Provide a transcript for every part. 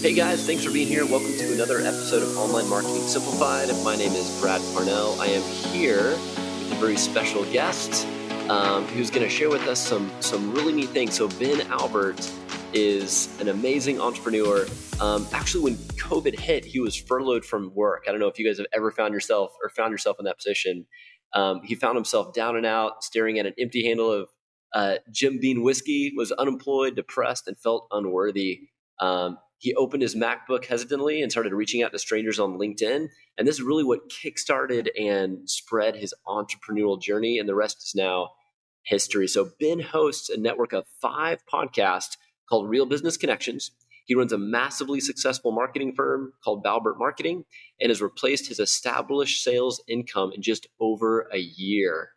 Hey guys, thanks for being here. Welcome to another episode of Online Marketing Simplified. My name is Brad Parnell. I am here with a very special guest um, who's going to share with us some some really neat things. So Ben Albert is an amazing entrepreneur. Um, actually, when COVID hit, he was furloughed from work. I don't know if you guys have ever found yourself or found yourself in that position. Um, he found himself down and out, staring at an empty handle of uh, Jim Beam whiskey. Was unemployed, depressed, and felt unworthy. Um, he opened his MacBook hesitantly and started reaching out to strangers on LinkedIn. And this is really what kickstarted and spread his entrepreneurial journey. And the rest is now history. So Ben hosts a network of five podcasts called Real Business Connections. He runs a massively successful marketing firm called Balbert Marketing and has replaced his established sales income in just over a year.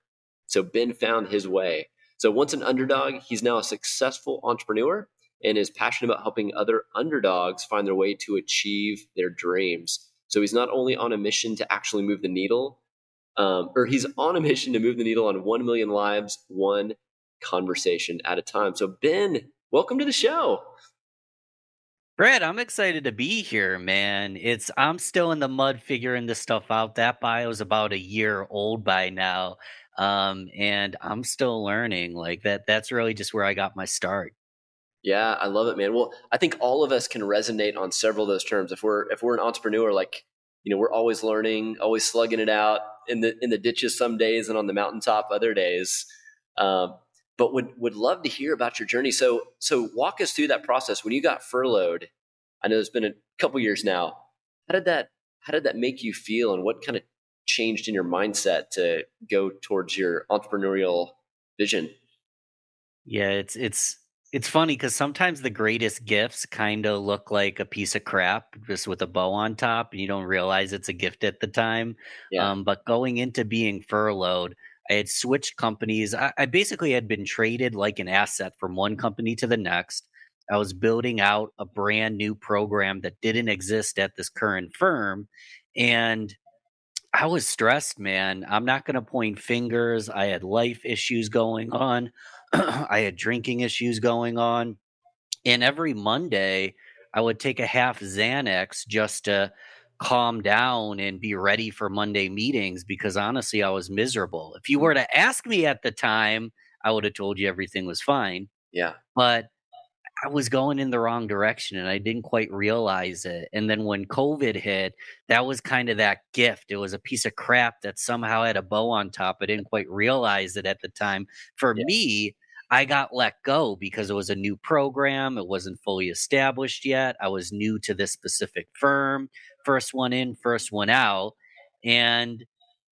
So Ben found his way. So once an underdog, he's now a successful entrepreneur and is passionate about helping other underdogs find their way to achieve their dreams. So he's not only on a mission to actually move the needle, um, or he's on a mission to move the needle on 1 million lives, one conversation at a time. So, Ben, welcome to the show. Brad, I'm excited to be here, man. It's I'm still in the mud figuring this stuff out. That bio is about a year old by now. Um, and I'm still learning. Like that that's really just where I got my start. Yeah, I love it, man. Well, I think all of us can resonate on several of those terms. If we're if we're an entrepreneur, like you know, we're always learning, always slugging it out in the in the ditches some days, and on the mountaintop other days. Um, but would would love to hear about your journey. So so walk us through that process when you got furloughed. I know it's been a couple years now. How did that how did that make you feel, and what kind of changed in your mindset to go towards your entrepreneurial vision? Yeah, it's it's it's funny because sometimes the greatest gifts kind of look like a piece of crap just with a bow on top, and you don't realize it's a gift at the time. Yeah. Um, but going into being furloughed, I had switched companies. I, I basically had been traded like an asset from one company to the next. I was building out a brand new program that didn't exist at this current firm. And I was stressed, man. I'm not going to point fingers. I had life issues going on. I had drinking issues going on. And every Monday, I would take a half Xanax just to calm down and be ready for Monday meetings because honestly, I was miserable. If you were to ask me at the time, I would have told you everything was fine. Yeah. But I was going in the wrong direction and I didn't quite realize it. And then when COVID hit, that was kind of that gift. It was a piece of crap that somehow had a bow on top. I didn't quite realize it at the time. For yeah. me, I got let go because it was a new program. It wasn't fully established yet. I was new to this specific firm. First one in, first one out. And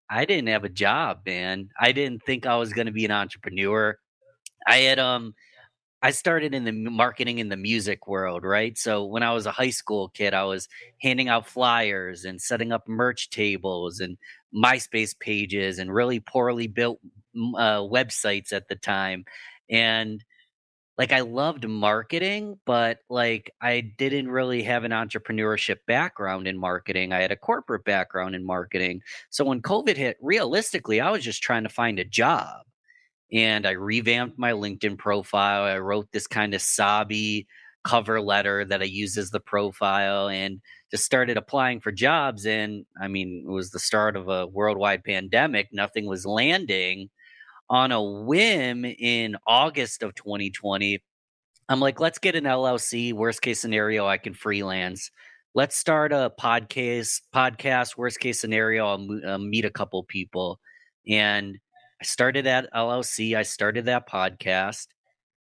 I didn't have a job, man. I didn't think I was going to be an entrepreneur. I had um I started in the marketing in the music world, right? So when I was a high school kid, I was handing out flyers and setting up merch tables and MySpace pages and really poorly built uh, websites at the time. And like I loved marketing, but like I didn't really have an entrepreneurship background in marketing. I had a corporate background in marketing. So when COVID hit, realistically, I was just trying to find a job and I revamped my LinkedIn profile. I wrote this kind of sobby cover letter that I used as the profile and just started applying for jobs. And I mean, it was the start of a worldwide pandemic. Nothing was landing. On a whim in August of 2020, I'm like, let's get an LLC. Worst case scenario, I can freelance. Let's start a podcast. Podcast. Worst case scenario, I'll uh, meet a couple people. And I started that LLC, I started that podcast,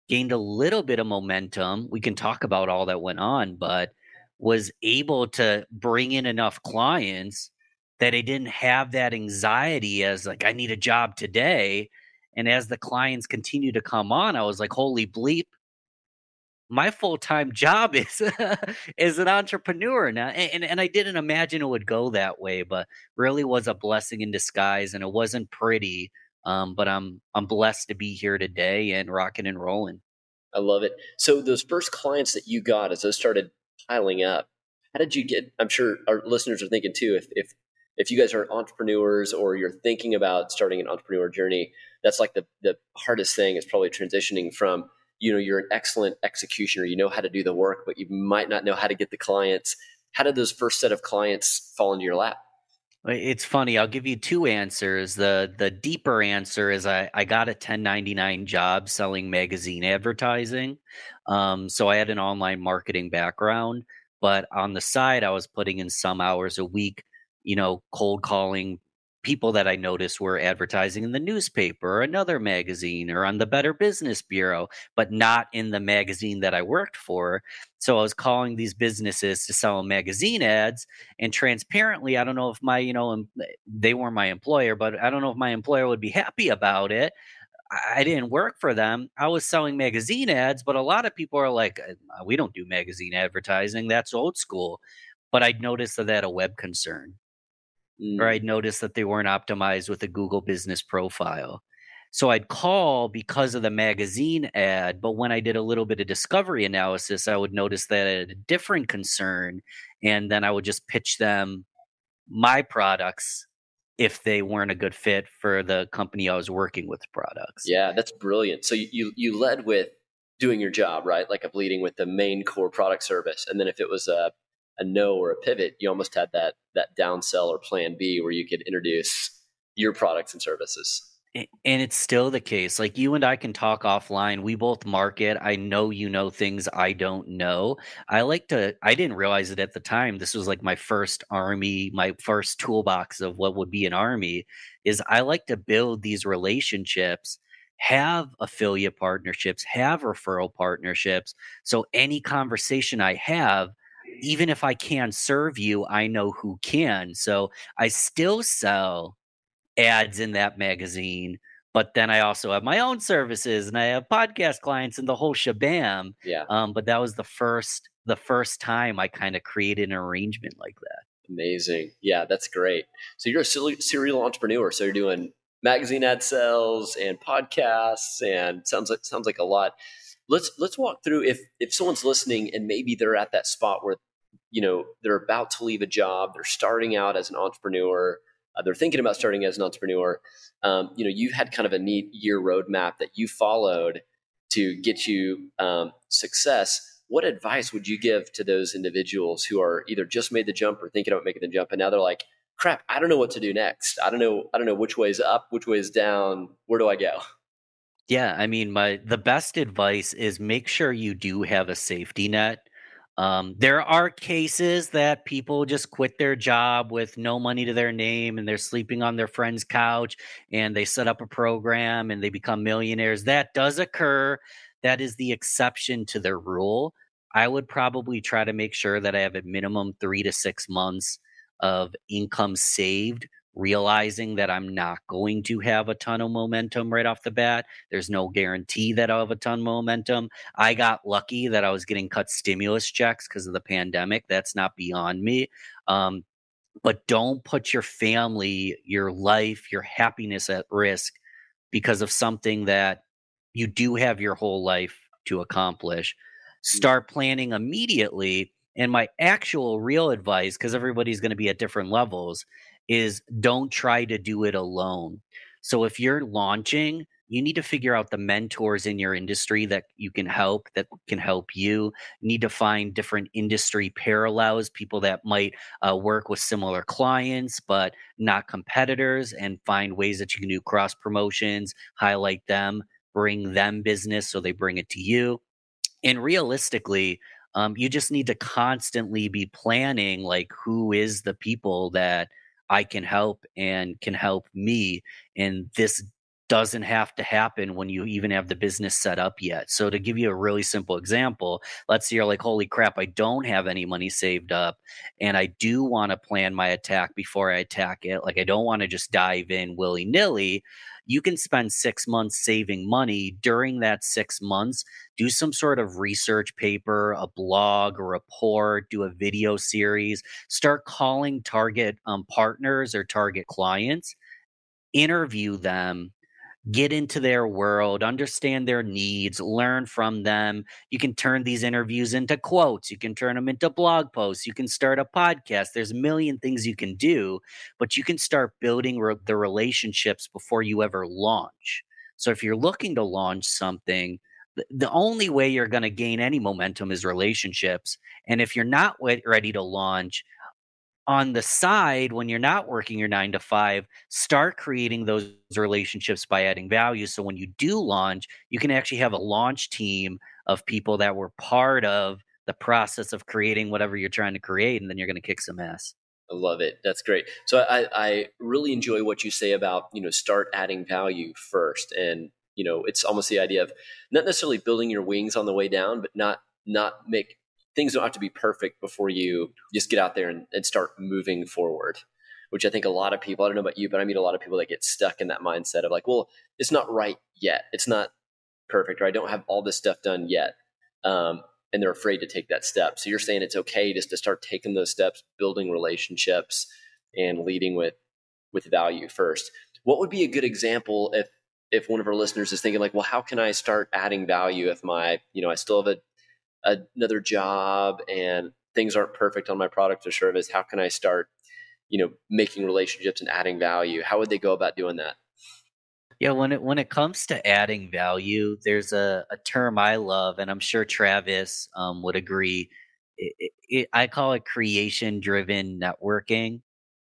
gained a little bit of momentum. We can talk about all that went on, but was able to bring in enough clients that I didn't have that anxiety as like I need a job today. And as the clients continue to come on, I was like, holy bleep, my full-time job is is an entrepreneur now and, and i didn't imagine it would go that way but really was a blessing in disguise and it wasn't pretty um, but I'm I'm blessed to be here today and rocking and rolling. I love it. So those first clients that you got as those started piling up, how did you get? I'm sure our listeners are thinking too. If if if you guys are entrepreneurs or you're thinking about starting an entrepreneur journey, that's like the the hardest thing is probably transitioning from you know you're an excellent executioner you know how to do the work but you might not know how to get the clients how did those first set of clients fall into your lap it's funny. I'll give you two answers. The the deeper answer is I, I got a 1099 job selling magazine advertising. Um, so I had an online marketing background, but on the side I was putting in some hours a week, you know, cold calling people that I noticed were advertising in the newspaper or another magazine or on the Better Business Bureau, but not in the magazine that I worked for. So I was calling these businesses to sell magazine ads. And transparently, I don't know if my, you know, they were my employer, but I don't know if my employer would be happy about it. I didn't work for them. I was selling magazine ads, but a lot of people are like, uh, we don't do magazine advertising. That's old school. But I noticed that had a web concern mm. or I'd notice that they weren't optimized with a Google business profile. So I'd call because of the magazine ad, but when I did a little bit of discovery analysis, I would notice that I had a different concern. And then I would just pitch them my products if they weren't a good fit for the company I was working with products. Yeah, that's brilliant. So you you led with doing your job, right? Like of leading with the main core product service. And then if it was a a no or a pivot, you almost had that that downsell or plan B where you could introduce your products and services. And it's still the case. Like you and I can talk offline. We both market. I know you know things I don't know. I like to, I didn't realize it at the time. This was like my first army, my first toolbox of what would be an army. Is I like to build these relationships have affiliate partnerships, have referral partnerships. So any conversation I have, even if I can serve you, I know who can. So I still sell ads in that magazine, but then I also have my own services and I have podcast clients and the whole shabam. Yeah. Um, but that was the first the first time I kind of created an arrangement like that. Amazing. Yeah, that's great. So you're a serial entrepreneur. So you're doing magazine ad sales and podcasts and sounds like sounds like a lot let's let's walk through if if someone's listening and maybe they're at that spot where you know they're about to leave a job they're starting out as an entrepreneur uh, they're thinking about starting as an entrepreneur um, you know you had kind of a neat year roadmap that you followed to get you um, success. What advice would you give to those individuals who are either just made the jump or thinking about making the jump and now they're like crap i don't know what to do next. I don't know i don't know which way is up which way is down. Where do i go yeah, I mean, my the best advice is make sure you do have a safety net. Um, there are cases that people just quit their job with no money to their name and they're sleeping on their friend's couch and they set up a program and they become millionaires. That does occur. That is the exception to the rule. I would probably try to make sure that I have a minimum three to six months of income saved realizing that I'm not going to have a ton of momentum right off the bat. There's no guarantee that I'll have a ton of momentum. I got lucky that I was getting cut stimulus checks because of the pandemic. That's not beyond me. Um, but don't put your family, your life, your happiness at risk because of something that you do have your whole life to accomplish. Mm. Start planning immediately. And my actual real advice, because everybody's going to be at different levels, is don't try to do it alone. So if you're launching, you need to figure out the mentors in your industry that you can help that can help you. you need to find different industry parallels people that might uh, work with similar clients but not competitors and find ways that you can do cross promotions highlight them bring them business so they bring it to you and realistically um, you just need to constantly be planning like who is the people that I can help and can help me. And this doesn't have to happen when you even have the business set up yet. So, to give you a really simple example, let's say you're like, holy crap, I don't have any money saved up and I do want to plan my attack before I attack it. Like, I don't want to just dive in willy nilly you can spend six months saving money. During that six months do some sort of research paper a blog a report do a video series start calling target um, partners or target clients interview them get into their world, understand their needs, learn from them. You can turn these interviews into quotes, you can turn them into blog posts, you can start a podcast. There's a million things you can do, but you can start building re- the relationships before you ever launch. So if you're looking to launch something, the only way you're going to gain any momentum is relationships. And if you're not ready to launch, on the side, when you're not working your nine to five, start creating those relationships by adding value. So when you do launch, you can actually have a launch team of people that were part of the process of creating whatever you're trying to create, and then you're going to kick some ass. I love it. That's great. So I, I really enjoy what you say about you know start adding value first, and you know it's almost the idea of not necessarily building your wings on the way down, but not not make things don't have to be perfect before you just get out there and, and start moving forward. Which I think a lot of people, I don't know about you, but I meet a lot of people that get stuck in that mindset of like, well, it's not right yet. It's not perfect, or I don't have all this stuff done yet. Um, and they're afraid to take that step. So you're saying it's okay just to start taking those steps, building relationships, and leading with with value first. What would be a good example if if one of our listeners is thinking like, well, how can I start adding value if my you know I still have a, another job and things aren't perfect on my product or service? How can I start you know making relationships and adding value? How would they go about doing that? Yeah, when it when it comes to adding value, there's a, a term I love, and I'm sure Travis um, would agree. It, it, it, I call it creation driven networking.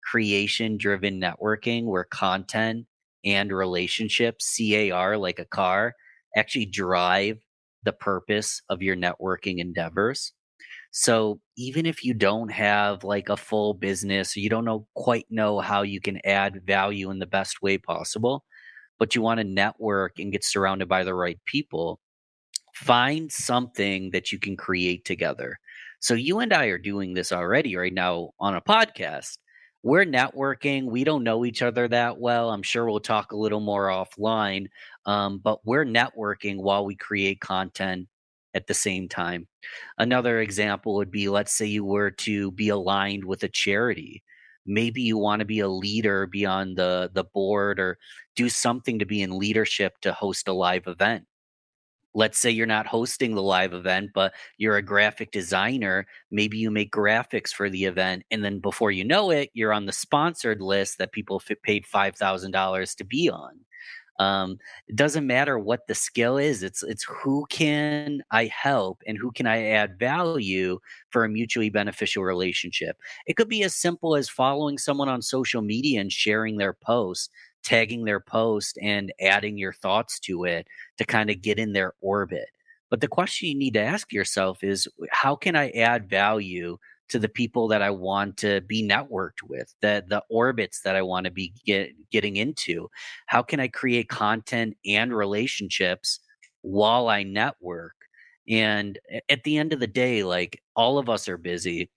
Creation driven networking, where content and relationships, CAR, like a car, actually drive the purpose of your networking endeavors. So even if you don't have like a full business, you don't know quite know how you can add value in the best way possible, but you want to network and get surrounded by the right people, find something that you can create together. So you and I are doing this already right now on a podcast. We're networking. We don't know each other that well. I'm sure we'll talk a little more offline, um, but we're networking while we create content at the same time. Another example would be let's say you were to be aligned with a charity maybe you want to be a leader be on the the board or do something to be in leadership to host a live event let's say you're not hosting the live event but you're a graphic designer maybe you make graphics for the event and then before you know it you're on the sponsored list that people f- paid $5000 to be on um, it doesn't matter what the skill is. It's it's who can I help and who can I add value for a mutually beneficial relationship. It could be as simple as following someone on social media and sharing their posts, tagging their post and adding your thoughts to it to kind of get in their orbit. But the question you need to ask yourself is how can I add value to the people that I want to be networked with, the the orbits that I want to be get, getting into. How can I create content and relationships while I network? And at the end of the day, like all of us are busy.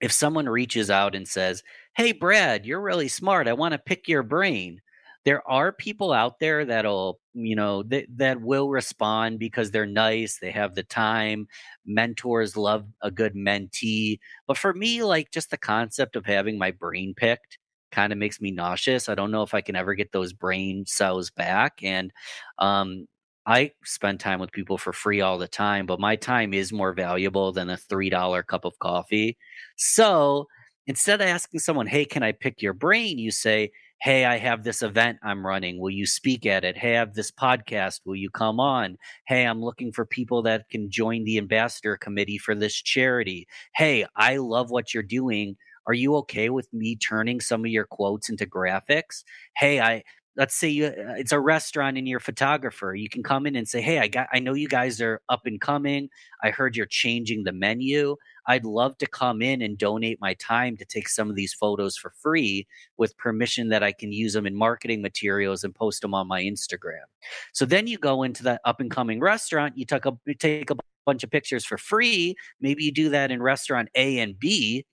If someone reaches out and says, "Hey Brad, you're really smart. I want to pick your brain." There are people out there that'll you know that that will respond because they're nice they have the time mentors love a good mentee but for me like just the concept of having my brain picked kind of makes me nauseous i don't know if i can ever get those brain cells back and um I spend time with people for free all the time, but my time is more valuable than a $3 cup of coffee. So instead of asking someone, Hey, can I pick your brain? You say, hey, I have this event I'm running. Will you speak at it? Hey, I have this podcast. Will you come on? Hey, I'm looking for people that can join the ambassador committee for this charity. Hey, I love what you're doing. Are you okay with me turning some of your quotes into graphics? Hey, I let's say you, uh, it's a restaurant and you're a photographer you can come in and say hey i got i know you guys are up and coming i heard you're changing the menu I'd love to come in and donate my time to take some of these photos for free with permission that I can use them in marketing materials and post them on my Instagram. So then you go into that up and coming restaurant, you a you take a bunch of pictures for free. Maybe you do that in restaurant A and B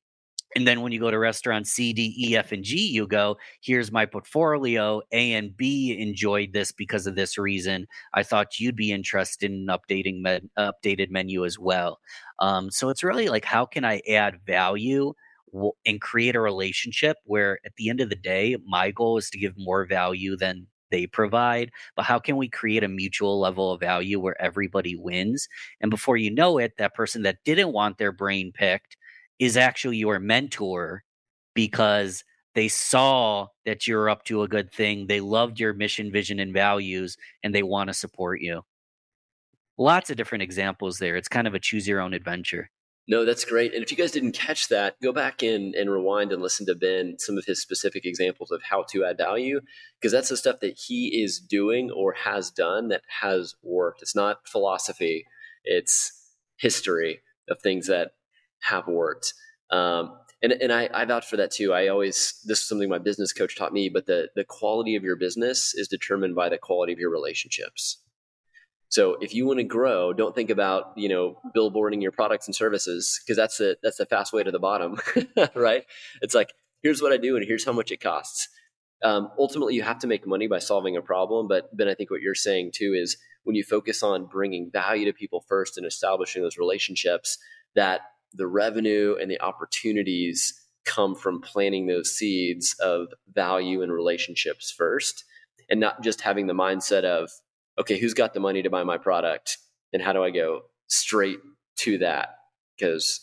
and then when you go to restaurant C, D, E, F, and G, you go, here's my portfolio. A and B enjoyed this because of this reason. I thought you'd be interested in updating updated menu as well. Um, so it's really like, how can I add value and create a relationship where at the end of the day, my goal is to give more value than they provide, but how can we create a mutual level of value where everybody wins? And before you know it, that person that didn't want their brain picked is actually your mentor because they saw that you're up to a good thing. They loved your mission, vision, and values, and they want to support you. lots of different examples there. It's kind of a choose your own adventure. No, that's great. And if you guys didn't catch that, go back in and rewind and listen to Ben some of his specific examples of how to add value, because that's the stuff that he is doing or has done that has worked. It's not philosophy, it's history of things that have worked. Um, and and I, I vouch for that too. I always this is something my business coach taught me, but the the quality of your business is determined by the quality of your relationships. So if you want to grow, don't think about you know billboarding your products and services because that's the that's the fast way to the bottom, right? It's like here's what I do and here's how much it costs. Um, ultimately, you have to make money by solving a problem, but Ben, I think what you're saying too is when you focus on bringing value to people first and establishing those relationships, that the revenue and the opportunities come from planting those seeds of value and relationships first and not just having the mindset of okay who's got the money to buy my product? And how do i go straight to that? Because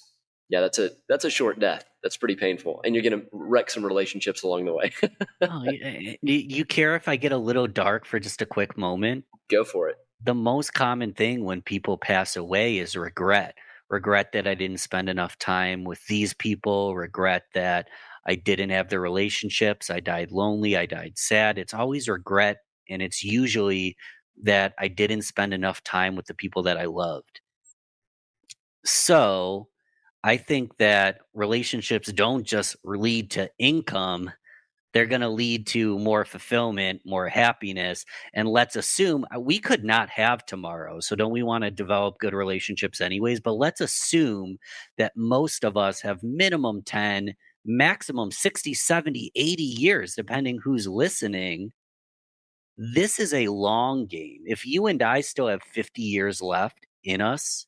yeah that's a that's a short death. That's pretty painful and you're going to wreck some relationships along the way. Oh, eh, eh, you care if i get a little dark for just a quick moment? Go for it. The most common thing when people pass away is regret regret that I didn't spend enough time with these people, regret that I didn't have the relationships, I died lonely, I died sad. It's always regret. And it's usually that I didn't spend enough time with the people that I loved. So I think that relationships don't just lead to income, they're going to lead to more fulfillment, more happiness. And let's assume uh, we could not have tomorrow. So, don't we want to develop good relationships anyways? But let's assume that most of us have minimum 10, maximum 60, 70, 80 years, depending who's listening. This is a long game. If you and I still have 50 years left in us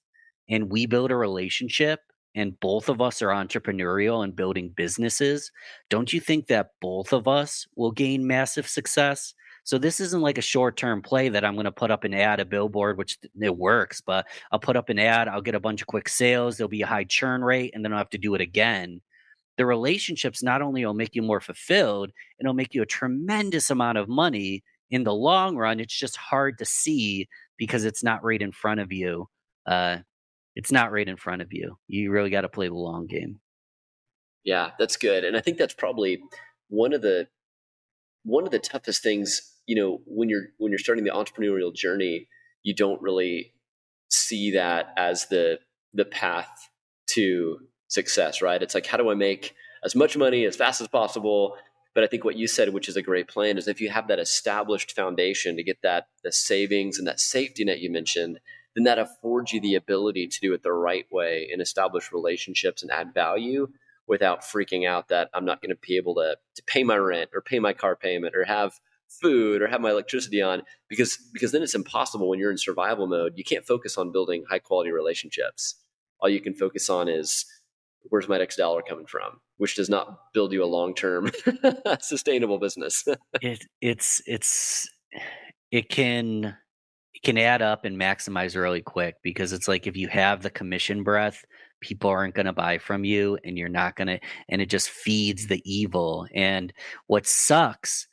and we build a relationship, and both of us are entrepreneurial and building businesses, don't you think that both of us will gain massive success? So this isn't like a short-term play that I'm going to put up an ad, a billboard, which it works, but I'll put up an ad, I'll get a bunch of quick sales, there'll be a high churn rate, and then I'll have to do it again. The relationships not only will make you more fulfilled, it'll make you a tremendous amount of money in the long run. It's just hard to see because it's not right in front of you. Uh, it's not right in front of you. You really got to play the long game. Yeah, that's good. And I think that's probably one of the one of the toughest things, you know, when you're when you're starting the entrepreneurial journey, you don't really see that as the the path to success, right? It's like how do I make as much money as fast as possible? But I think what you said, which is a great plan, is if you have that established foundation to get that the savings and that safety net you mentioned, then that affords you the ability to do it the right way and establish relationships and add value without freaking out that I'm not going to be able to, to pay my rent or pay my car payment or have food or have my electricity on because because then it's impossible when you're in survival mode. You can't focus on building high quality relationships. All you can focus on is where's my next dollar coming from, which does not build you a long term sustainable business. it, it's it's it can can add up and maximize really quick because it's like if you have the commission breath people aren't going to buy from you and you're not going to and it just feeds the evil. And what sucks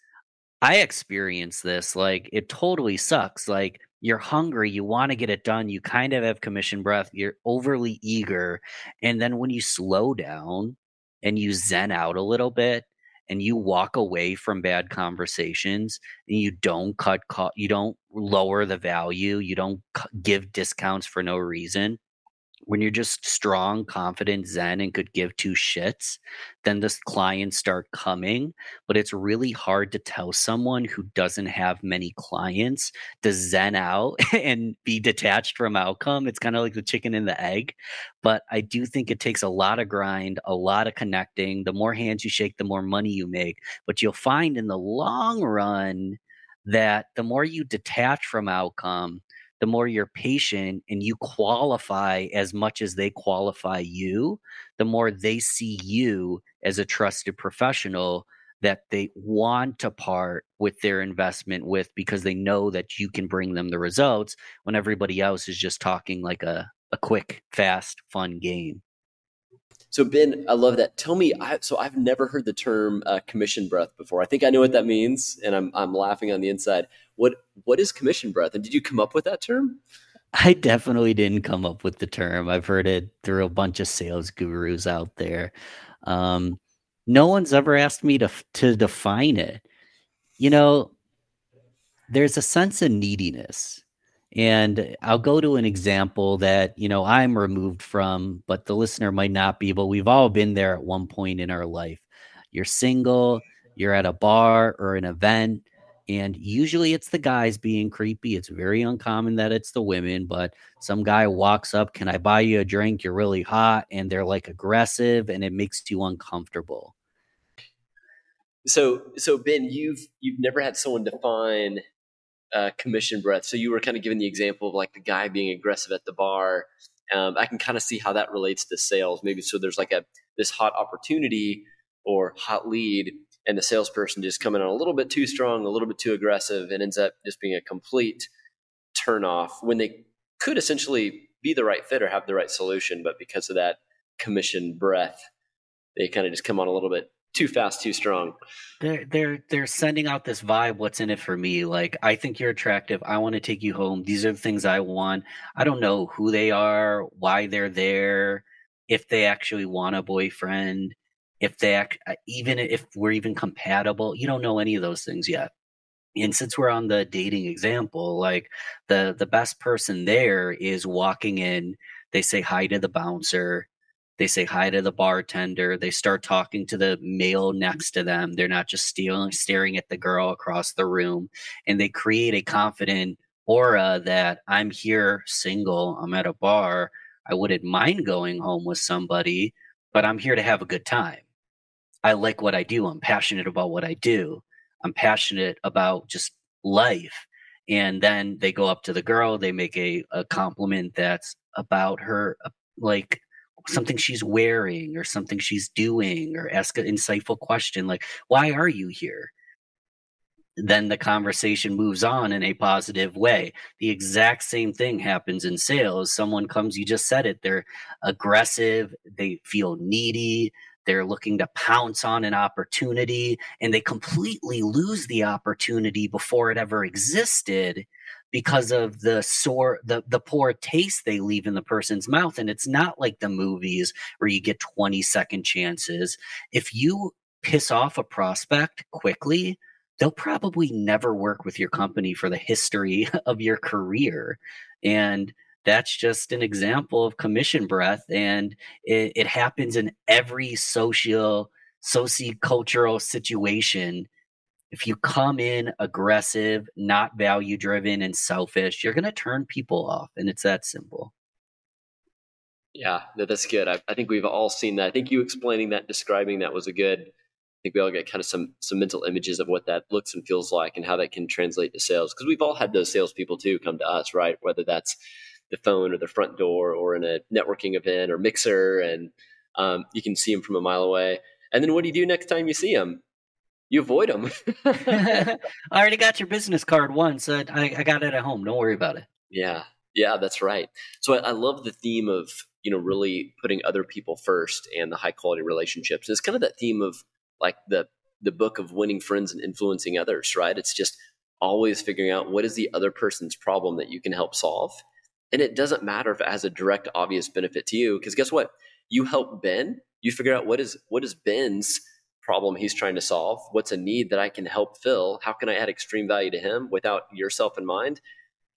i experience this like it totally sucks like you're hungry you want to get it done you kind of have commission breath you're overly eager and then when you slow down and you zen out a little bit and you walk away from bad conversations and you don't cut co- you don't lower the value you don't give discounts for no reason when you're just strong, confident, zen, and could give two shits, then the clients start coming. But it's really hard to tell someone who doesn't have many clients to zen out and be detached from outcome. It's kind of like the chicken and the egg. But I do think it takes a lot of grind, a lot of connecting. The more hands you shake, the more money you make. But you'll find in the long run that the more you detach from outcome, the more you're patient and you qualify as much as they qualify you, the more they see you as a trusted professional that they want to part with their investment with because they know that you can bring them the results when everybody else is just talking like a, a quick, fast, fun game. So Ben, I love that. Tell me, I, so I've never heard the term uh, commission breath before. I think I know what that means, and I'm I'm laughing on the inside. What what is commission breath, and did you come up with that term? I definitely didn't come up with the term. I've heard it through a bunch of sales gurus out there. Um, no one's ever asked me to to define it. You know, there's a sense of neediness. And I'll go to an example that, you know, I'm removed from, but the listener might not be, but we've all been there at one point in our life. You're single, you're at a bar or an event, and usually it's the guys being creepy. It's very uncommon that it's the women, but some guy walks up, Can I buy you a drink? You're really hot. And they're like aggressive and it makes you uncomfortable. So, so Ben, you've you've never had someone define uh, commission breath. So you were kind of giving the example of like the guy being aggressive at the bar. Um, I can kind of see how that relates to sales. Maybe so there's like a this hot opportunity or hot lead, and the salesperson just coming on a little bit too strong, a little bit too aggressive, and ends up just being a complete turn off when they could essentially be the right fit or have the right solution, but because of that commission breath, they kind of just come on a little bit too fast, too strong. They're they're they're sending out this vibe. What's in it for me? Like I think you're attractive. I want to take you home. These are the things I want. I don't know who they are, why they're there, if they actually want a boyfriend if they act, uh, even if we're even compatible, you don't know any of those things yet. And since we're on the dating example, like the the best person there is walking in, they say hi to the bouncer, they say hi to the bartender, they start talking to the male next to them. They're not just stealing, staring at the girl across the room, and they create a confident aura that I'm here single, I'm at a bar, I wouldn't mind going home with somebody, but I'm here to have a good time I like what I do. I'm passionate about what I do. I'm passionate about just life. And then they go up to the girl, they make a, a compliment that's about her, uh, like something she's wearing or something she's doing, or ask an insightful question like, Why are you here? Then the conversation moves on in a positive way. The exact same thing happens in sales. Someone comes, you just said it, they're aggressive, they feel needy, they're looking to pounce on an opportunity and they completely lose the opportunity before it ever existed because of the sore the, the poor taste they leave in the person's mouth and it's not like the movies where you get 20 second chances. If you piss off a prospect quickly they'll probably never work with your company for the history of your career. And that's just an example of commission breath and it, it happens in every social sociocultural situation if you come in aggressive not value driven and selfish you're going to turn people off and it's that simple yeah that's good I, I, think we've all seen that i think you explaining that describing that was a good i think we all get kind of some some mental images of what that looks and feels like and how that can translate to sales because we've all had those salespeople too come to us right whether that's the phone or the front door or in a networking event or mixer, and um, you can see them from a mile away. And then what do you do next time you see them? You avoid them. I already got your business card once. I, I got it at home. Don't worry about it. Yeah, yeah, that's right. So I, I love the theme of you know really putting other people first and the high quality relationships. It's kind of that theme of like the the book of winning friends and influencing others, right? It's just always figuring out what is the other person's problem that you can help solve and it doesn't matter if it has a direct, obvious benefit to you, because guess what? You help Ben, you figure out what is what is Ben's problem he's trying to solve, what's a need that I can help fill, how can I add extreme value to him without yourself in mind?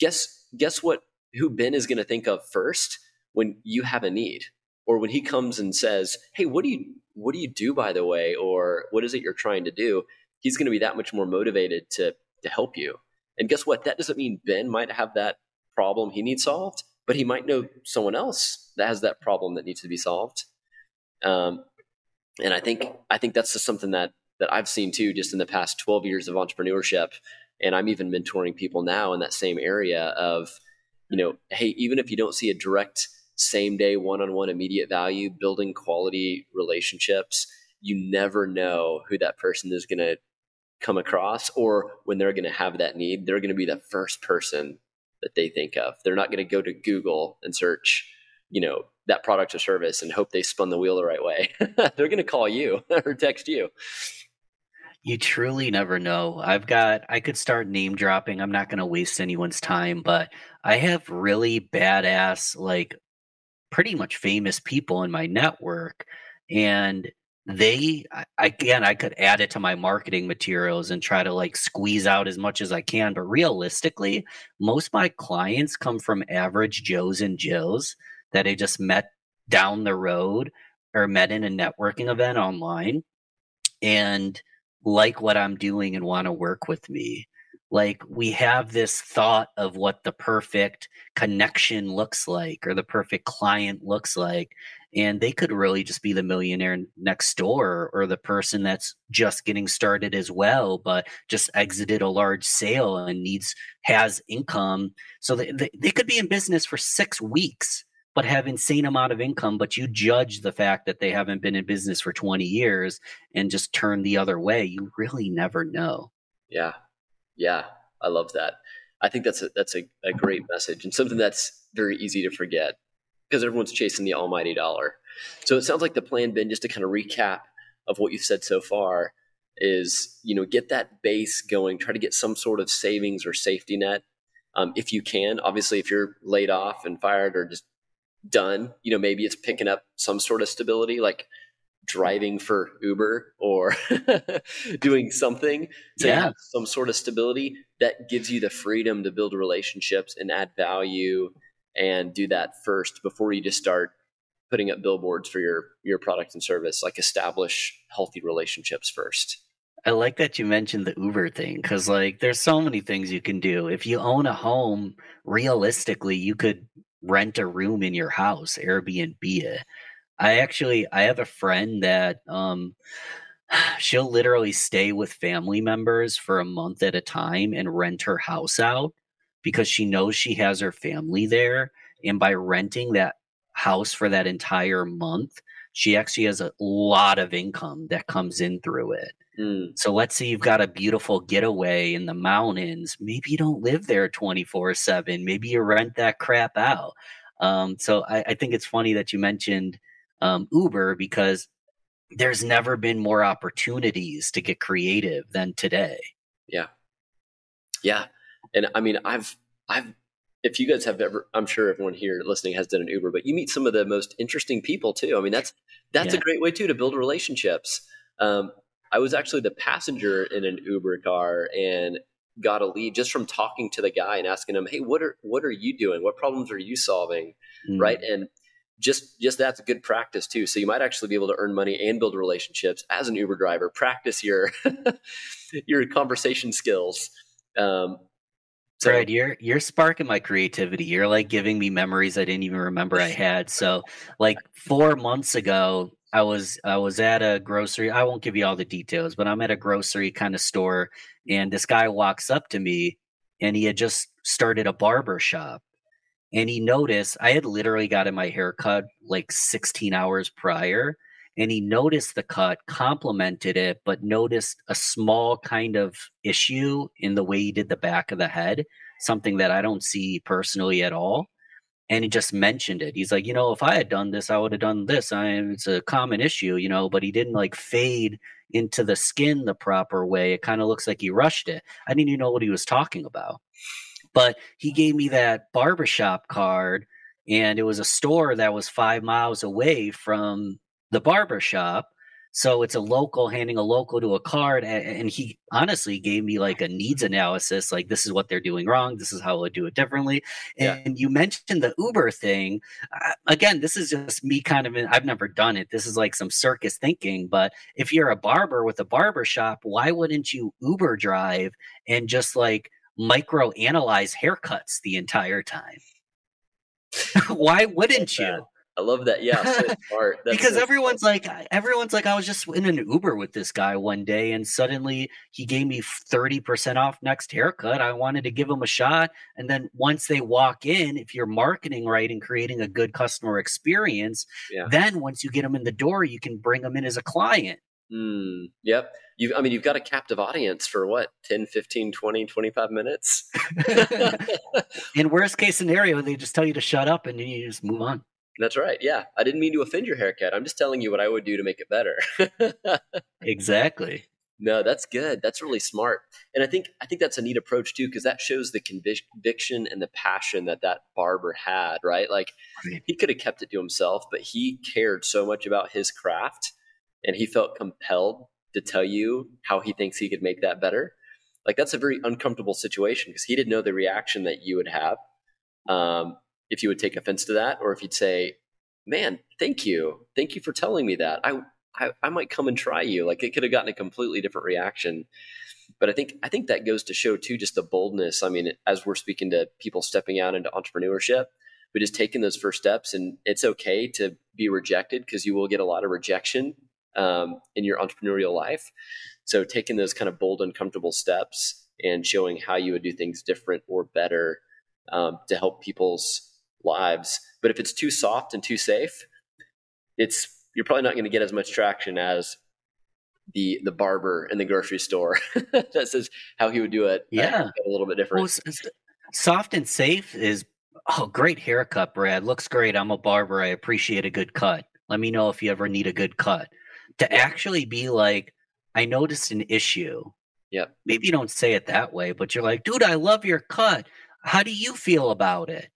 Guess guess what who Ben is going to think of first when you have a need or when he comes and says, "Hey, what do you what do you do by the way?" or "What is it you're trying to do?" He's going to be that much more motivated to to help you. And guess what? That doesn't mean Ben might have that problem he needs solved, but he might know someone else that has that problem that needs to be solved. Um, and I think I think that's just something that that I've seen too, just in the past 12 years of entrepreneurship. And I'm even mentoring people now in that same area of, you know, hey, even if you don't see a direct same day one on one immediate value, building quality relationships, you never know who that person is going to come across or when they're going to have that need, they're going to be the first person that they think of. They're not going to go to Google and search, you know, that product or service and hope they spun the wheel the right way. They're going to call you or text you. You truly never know. I've got, I could start name dropping. I'm not going to waste anyone's time, but I have really badass, like pretty much famous people in my network. And they, again, I could add it to my marketing materials and try to like squeeze out as much as I can. But realistically, most of my clients come from average Joes and Jills that I just met down the road or met in a networking event online and like what I'm doing and want to work with me. Like we have this thought of what the perfect connection looks like or the perfect client looks like. And they could really just be the millionaire next door or the person that's just getting started as well, but just exited a large sale and needs, has income. So they, they, they could be in business for six weeks but have insane amount of income but you judge the fact that they haven't been in business for 20 years and just turn the other way you really never know. Yeah. Yeah. I love that. I think that's a that's a, a great message and something that's very easy to forget because everyone's chasing the almighty dollar. So it sounds like the plan ben just to kind of recap of what you've said so far is you know get that base going try to get some sort of savings or safety net um, if you can. Obviously if you're laid off and fired or just done. You know, maybe it's picking up some sort of stability, like driving for Uber or doing something to yeah. have some sort of stability that gives you the freedom to build relationships and add value and do that first before you just start putting up billboards for your your product and service like establish healthy relationships first I like that you mentioned the Uber thing because, like, there's so many things you can do. If you own a home, realistically, you could rent a room in your house, Airbnb it. I actually I have a friend that um she'll literally stay with family members for a month at a time and rent her house out because she knows she has her family there and by renting that house for that entire month she actually has a lot of income that comes in through it Mm. So let's say you've got a beautiful getaway in the mountains. Maybe you don't live there 24 7. Maybe you rent that crap out. Um, so I, I, think it's funny that you mentioned um, Uber because there's never been more opportunities to get creative than today. Yeah. Yeah. And I mean, I've, I've, if you guys have ever, I'm sure everyone here listening has done an Uber, but you meet some of the most interesting people too. I mean, that's, that's yeah. a great way too to build relationships. Um, I was actually the passenger in an Uber car and got a lead just from talking to the guy and asking him, "Hey, what are what are you doing? What problems are you solving?" Mm. Right? And just just that's good practice too. So you might actually be able to earn money and build relationships as an Uber driver. Practice your your conversation skills. Um, so, right, you're you're sparking my creativity. You're like giving me memories I didn't even remember I had. So, like four months ago, I was I was at a grocery. I won't give you all the details, but I'm at a grocery kind of store, and this guy walks up to me, and he had just started a barber shop, and he noticed I had literally gotten my hair cut like 16 hours prior, and he noticed the cut, complimented it, but noticed a small kind of issue in the way he did the back of the head, something that I don't see personally at all and he just mentioned it. He's like, you know, if I had done this, I would have done this. I it's a common issue, you know, but he didn't like fade into the skin the proper way. It kind of looks like he rushed it. I didn't even know what he was talking about. But he gave me that barbershop card and it was a store that was 5 miles away from the barbershop so it's a local handing a local to a card, and, he honestly gave me like a needs analysis. Like this is what they're doing wrong. This is how I would do it differently. Yeah. And you mentioned the Uber thing. Uh, again, this is just me kind of. In, I've never done it. This is like some circus thinking. But if you're a barber with a barber shop, why wouldn't you Uber drive and just like micro analyze haircuts the entire time? why wouldn't you? I love that. Yeah, so because so everyone's smart. like, everyone's like, I was just in an Uber with this guy one day, and suddenly he gave me thirty percent off next haircut. I wanted to give him a shot, and then once they walk in, if you're marketing right and creating a good customer experience, yeah. then once you get them in the door, you can bring them in as a client. Mm, yep. You, I mean, you've got a captive audience for what, 10, 15, 20, 25 minutes? in worst case scenario, they just tell you to shut up and you just move on. That's right. Yeah. I didn't mean to offend your haircut. I'm just telling you what I would do to make it better. exactly. No, that's good. That's really smart, and I think I think that's a neat approach too, because that shows the conviction and the passion that that barber had. Right, like he could have kept it to himself, but he cared so much about his craft, and he felt compelled to tell you how he thinks he could make that better. Like that's a very uncomfortable situation because he didn't know the reaction that you would have um, if you would take offense to that, or if you'd say, "Man, thank you, thank you for telling me that." I I, I might come and try you. Like it could have gotten a completely different reaction. But I think I think that goes to show too just the boldness. I mean, as we're speaking to people stepping out into entrepreneurship, but just taking those first steps, and it's okay to be rejected because you will get a lot of rejection um, in your entrepreneurial life. So taking those kind of bold, uncomfortable steps and showing how you would do things different or better um, to help people's lives. But if it's too soft and too safe, it's you're probably not going to get as much traction as the the barber in the grocery store that says how he would do it. Yeah, a little bit different. Well, soft and safe is oh great haircut, Brad. Looks great. I'm a barber. I appreciate a good cut. Let me know if you ever need a good cut. To yeah. actually be like, I noticed an issue. Yeah. Maybe you don't say it that way, but you're like, dude, I love your cut. How do you feel about it?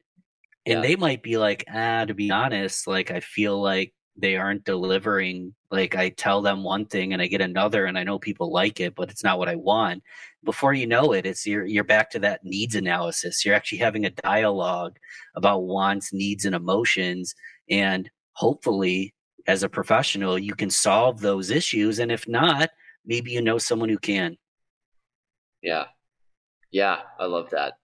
And yeah. they might be like, ah, to be honest, like I feel like they aren't delivering like i tell them one thing and i get another and i know people like it but it's not what i want. Before you know it it's you're you're back to that needs analysis. You're actually having a dialogue about wants needs and emotions and hopefully as a professional you can solve those issues and if not maybe you know someone who can. Yeah. Yeah i love that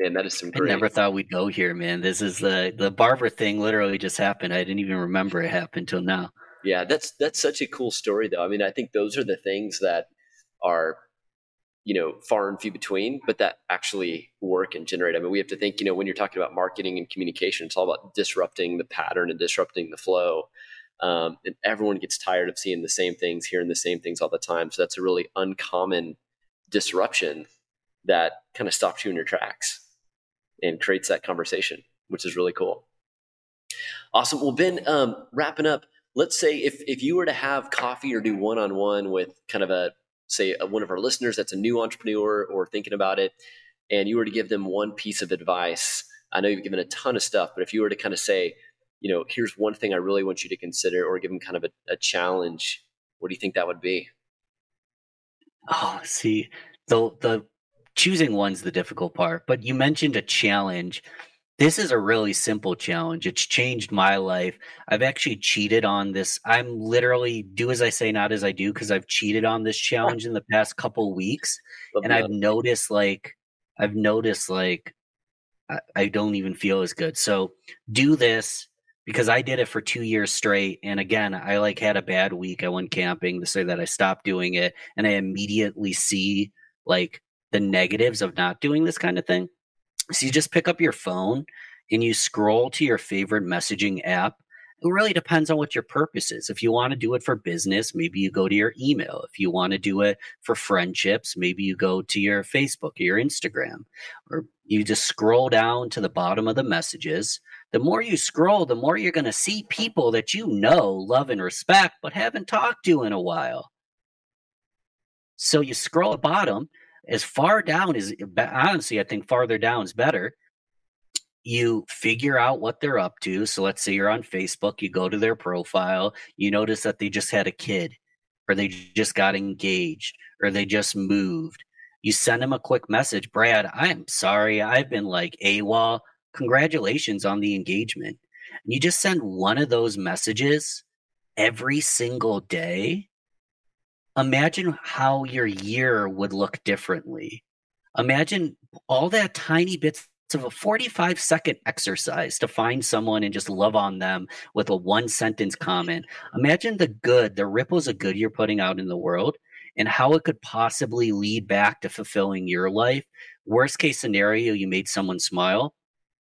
Man, that is some great. I never thought we'd go here, man. This is the the barber thing. Literally just happened. I didn't even remember it happened till now. Yeah, that's that's such a cool story, though. I mean, I think those are the things that are, you know, far and few between, but that actually work and generate. I mean, we have to think. You know, when you're talking about marketing and communication, it's all about disrupting the pattern and disrupting the flow. Um, and everyone gets tired of seeing the same things, hearing the same things all the time. So that's a really uncommon disruption that kind of stops you in your tracks and creates that conversation, which is really cool. Awesome. Well, Ben, um, wrapping up, let's say if, if you were to have coffee or do one on one with kind of a, say, a, one of our listeners that's a new entrepreneur or thinking about it, and you were to give them one piece of advice, I know you've given a ton of stuff, but if you were to kind of say, you know, here's one thing I really want you to consider, or give them kind of a, a challenge, what do you think that would be? Oh, see, the the choosing one's the difficult part, but you mentioned a challenge. This is a really simple challenge. It's changed my life. I've actually cheated on this. I'm literally do as I say, not as I do, because I've cheated on this challenge in the past couple weeks. Love and that. I've noticed like I've noticed like I, I don't even feel as good. So do this because I did it for two years straight. And again, I like had a bad week. I went camping to say that I stopped doing it. And I immediately see like the negatives of not doing this kind of thing. So you just pick up your phone and you scroll to your favorite messaging app. It really depends on what your purpose is. If you want to do it for business, maybe you go to your email. If you want to do it for friendships, maybe you go to your Facebook or your Instagram. Or you just scroll down to the bottom of the messages. The more you scroll, the more you're going to see people that you know, love, and respect, but haven't talked to in a while. So you scroll at bottom as far down is honestly, I think farther down is better. You figure out what they're up to. So let's say you're on Facebook, you go to their profile, you notice that they just had a kid, or they just got engaged, or they just moved. You send them a quick message, Brad, I'm sorry, I've been like AWOL. Congratulations on the engagement. And you just send one of those messages every single day imagine how your year would look differently. Imagine all that tiny bits of a 45 second exercise to find someone and just love on them with a one sentence comment. Imagine the good, the ripples of good you're putting out in the world and how it could possibly lead back to fulfilling your life. Worst case scenario, you made someone smile.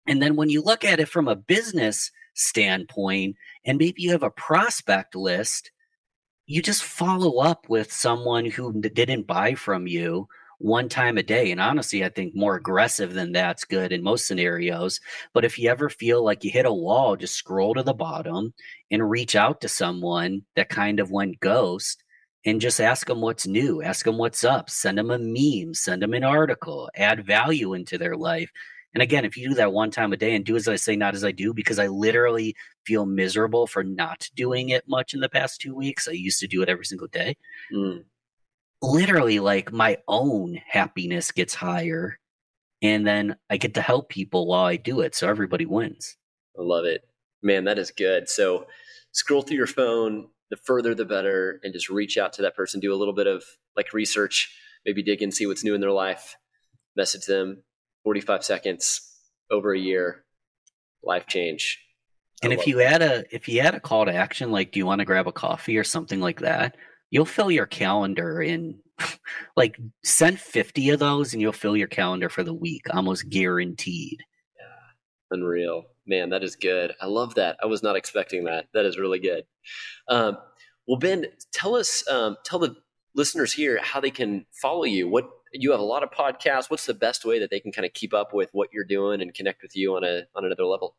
And then when you look at it from a business standpoint, and maybe you have a prospect list you just follow up with someone who didn't buy from you one time a day. And honestly, I think more aggressive than that's good in most scenarios. But if you ever feel like you hit a wall, just scroll to the bottom and reach out to someone that kind of went ghost and just ask them what's new, ask them what's up, send them a meme, send them an article, add value into their life. And again, if you do that one time a day and do as I say, not as I do, because I literally feel miserable for not doing it much in the past two weeks. I used to do it every single day. Mm. Literally, like my own happiness gets higher. And then I get to help people while I do it. So everybody wins. I love it. Man, that is good. So scroll through your phone, the further the better, and just reach out to that person, do a little bit of like research, maybe dig and see what's new in their life, message them, 45 seconds over a year, life change. And if you add a if you add a call to action like do you want to grab a coffee or something like that, you'll fill your calendar in like send 50 of those and you'll fill your calendar for the week almost guaranteed. Yeah. Unreal. Man, that is good. I love that. I was not expecting that. That is really good. Um, well, Ben, tell us, um, tell the listeners here how they can follow you. What you have a lot of podcasts. What's the best way that they can kind of keep up with what you're doing and connect with you on a on another level?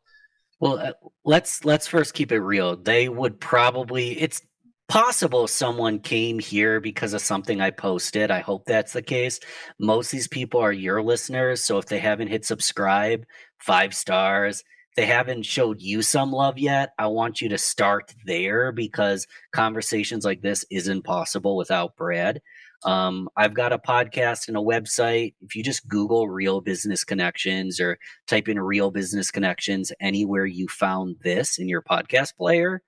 Well, uh, let's let's first keep it real. They would probably it's possible someone came here because of something I posted. I hope that's the case. Most these people are your listeners, so if they haven't hit subscribe, 5 stars, they haven't showed you some love yet, I want you to start there because conversations like this isn't possible without Brad. Um, I've got a podcast and a website. If you just Google Real Business Connections or type in Real Business Connections anywhere you found this in your podcast player,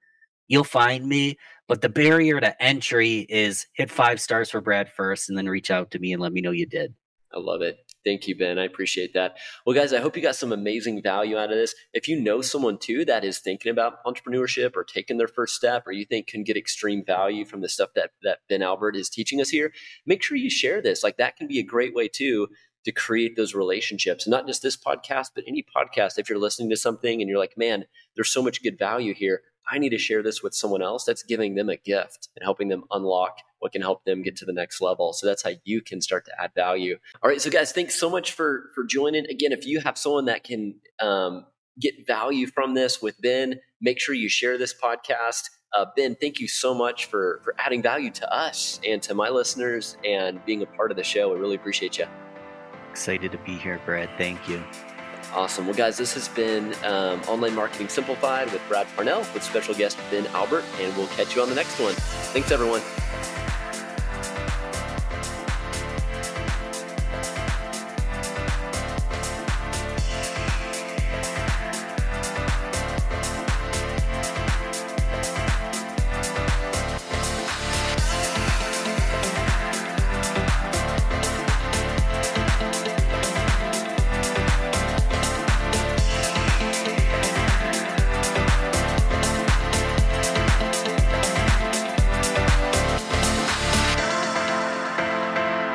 you'll find me. But the barrier to entry is hit five stars for Brad first and then reach out to me and let me know you did. I love it. Thank you, Ben. I appreciate that. Well, guys, I hope you got some amazing value out of this. If you know someone too that is thinking about entrepreneurship or taking their first step, or you think can get extreme value from the stuff that that Ben Albert is teaching us here, make sure you share this. Like that can be a great way too to create those relationships. Not just this podcast, but any podcast. If you're listening to something and you're like, man, there's so much good value here. I need to share this with someone else. That's giving them a gift and helping them unlock what can help them get to the next level. So that's how you can start to add value. All right. So guys, thanks so much for, for joining. Again, if you have someone that can um, get value from this with Ben, make sure you share this podcast. Uh, ben, thank you so much for, for adding value to us and to my listeners and being a part of the show. I really appreciate you. Excited to be here, Brad. Thank you. Awesome. Well, guys, this has been um, Online Marketing Simplified with Brad Parnell with special guest Ben Albert, and we'll catch you on the next one. Thanks, everyone.